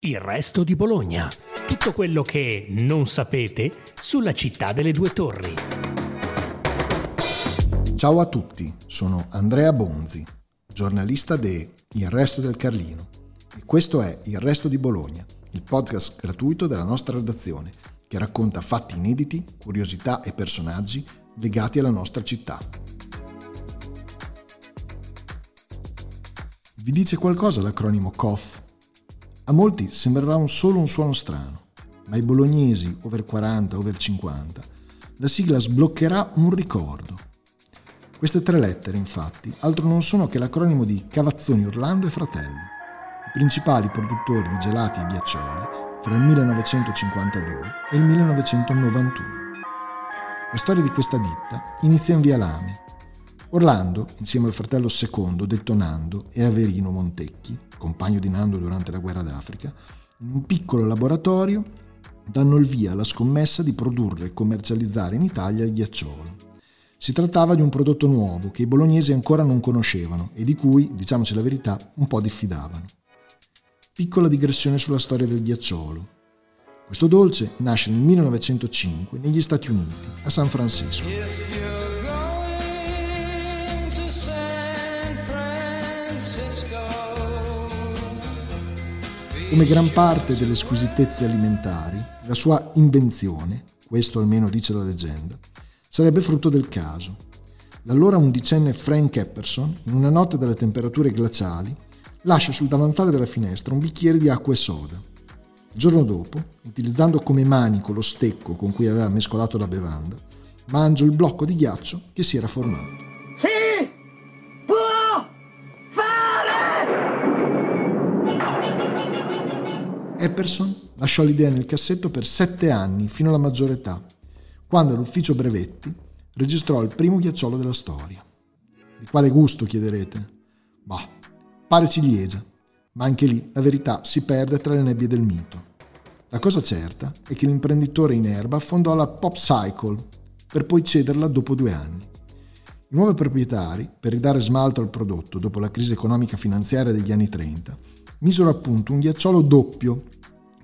Il resto di Bologna. Tutto quello che non sapete sulla città delle due torri. Ciao a tutti, sono Andrea Bonzi, giornalista de Il resto del Carlino e questo è Il resto di Bologna, il podcast gratuito della nostra redazione che racconta fatti inediti, curiosità e personaggi legati alla nostra città. Vi dice qualcosa l'acronimo COF? A molti sembrerà un solo un suono strano, ma ai bolognesi over 40, over 50, la sigla sbloccherà un ricordo. Queste tre lettere, infatti, altro non sono che l'acronimo di Cavazzoni Orlando e Fratelli, i principali produttori di gelati e ghiaccioli fra il 1952 e il 1991. La storia di questa ditta inizia in via Lame, Orlando, insieme al fratello secondo, detto Nando, e Averino Montecchi, compagno di Nando durante la guerra d'Africa, in un piccolo laboratorio danno il via alla scommessa di produrre e commercializzare in Italia il ghiacciolo. Si trattava di un prodotto nuovo che i bolognesi ancora non conoscevano e di cui, diciamoci la verità, un po' diffidavano. Piccola digressione sulla storia del ghiacciolo. Questo dolce nasce nel 1905 negli Stati Uniti, a San Francisco. Come gran parte delle squisitezze alimentari, la sua invenzione, questo almeno dice la leggenda, sarebbe frutto del caso. L'allora undicenne Frank Epperson, in una notte dalle temperature glaciali, lascia sul davanzale della finestra un bicchiere di acqua e soda. Il giorno dopo, utilizzando come manico lo stecco con cui aveva mescolato la bevanda, mangia il blocco di ghiaccio che si era formato. Epperson lasciò l'idea nel cassetto per sette anni, fino alla maggiore età, quando all'ufficio brevetti registrò il primo ghiacciolo della storia. Di quale gusto, chiederete? Bah, pare ciliegia, ma anche lì la verità si perde tra le nebbie del mito. La cosa certa è che l'imprenditore in erba fondò la Pop Cycle per poi cederla dopo due anni. I nuovi proprietari, per ridare smalto al prodotto dopo la crisi economica finanziaria degli anni 30, misero appunto un ghiacciolo doppio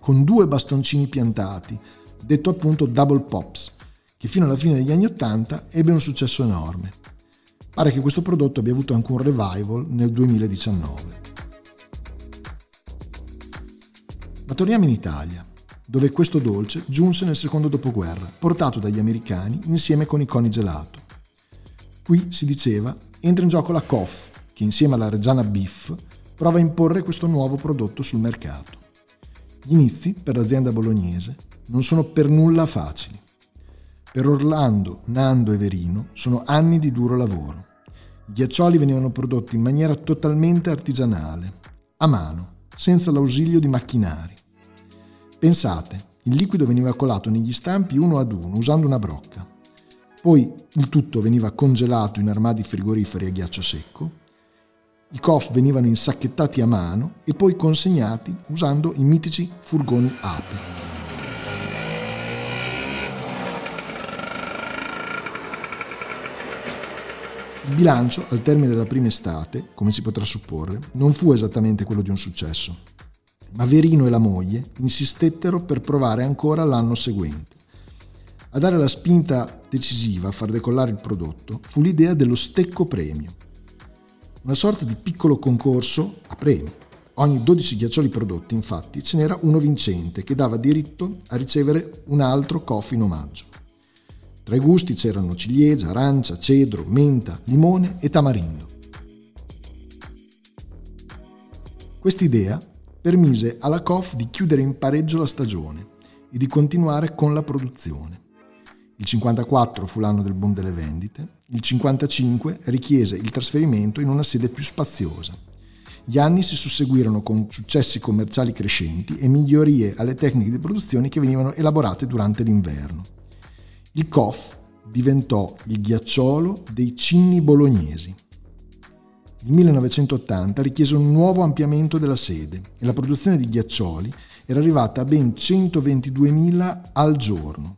con due bastoncini piantati, detto appunto Double Pops, che fino alla fine degli anni 80 ebbe un successo enorme. Pare che questo prodotto abbia avuto anche un revival nel 2019. Ma torniamo in Italia, dove questo dolce giunse nel secondo dopoguerra, portato dagli americani insieme con i coni gelato. Qui si diceva entra in gioco la COF, che insieme alla Reggiana Beef prova a imporre questo nuovo prodotto sul mercato. Gli inizi per l'azienda bolognese non sono per nulla facili. Per Orlando, Nando e Verino sono anni di duro lavoro. I ghiaccioli venivano prodotti in maniera totalmente artigianale, a mano, senza l'ausilio di macchinari. Pensate, il liquido veniva colato negli stampi uno ad uno usando una brocca. Poi il tutto veniva congelato in armadi frigoriferi a ghiaccio secco i cof venivano insacchettati a mano e poi consegnati usando i mitici furgoni api. Il bilancio, al termine della prima estate, come si potrà supporre, non fu esattamente quello di un successo, ma Verino e la moglie insistettero per provare ancora l'anno seguente. A dare la spinta decisiva a far decollare il prodotto fu l'idea dello stecco premio, una sorta di piccolo concorso a premi. Ogni 12 ghiaccioli prodotti, infatti, ce n'era uno vincente che dava diritto a ricevere un altro coffee in omaggio. Tra i gusti c'erano ciliegia, arancia, cedro, menta, limone e tamarindo. Quest'idea permise alla COF di chiudere in pareggio la stagione e di continuare con la produzione. Il 54 fu l'anno del boom delle vendite, il 55 richiese il trasferimento in una sede più spaziosa. Gli anni si susseguirono con successi commerciali crescenti e migliorie alle tecniche di produzione che venivano elaborate durante l'inverno. Il COF diventò il ghiacciolo dei cinni bolognesi. Il 1980 richiese un nuovo ampliamento della sede e la produzione di ghiaccioli era arrivata a ben 122.000 al giorno,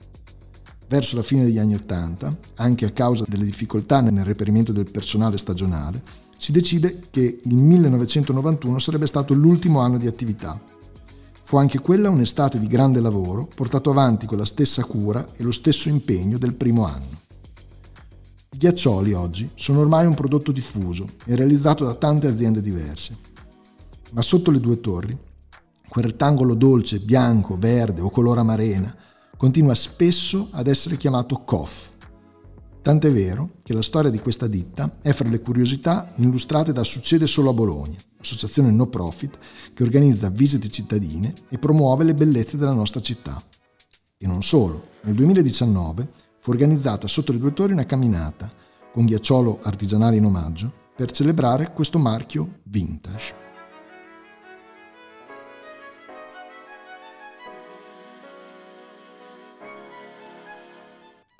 Verso la fine degli anni Ottanta, anche a causa delle difficoltà nel reperimento del personale stagionale, si decide che il 1991 sarebbe stato l'ultimo anno di attività. Fu anche quella un'estate di grande lavoro, portato avanti con la stessa cura e lo stesso impegno del primo anno. I ghiaccioli oggi sono ormai un prodotto diffuso e realizzato da tante aziende diverse. Ma sotto le due torri, quel rettangolo dolce, bianco, verde o color amarena, continua spesso ad essere chiamato COF. Tant'è vero che la storia di questa ditta è fra le curiosità illustrate da Succede solo a Bologna, associazione no profit che organizza visite cittadine e promuove le bellezze della nostra città. E non solo, nel 2019 fu organizzata sotto le due torri una camminata con ghiacciolo artigianale in omaggio per celebrare questo marchio vintage.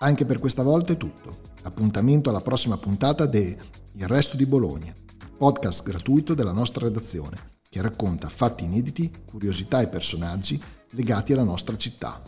Anche per questa volta è tutto. Appuntamento alla prossima puntata de Il resto di Bologna, podcast gratuito della nostra redazione, che racconta fatti inediti, curiosità e personaggi legati alla nostra città.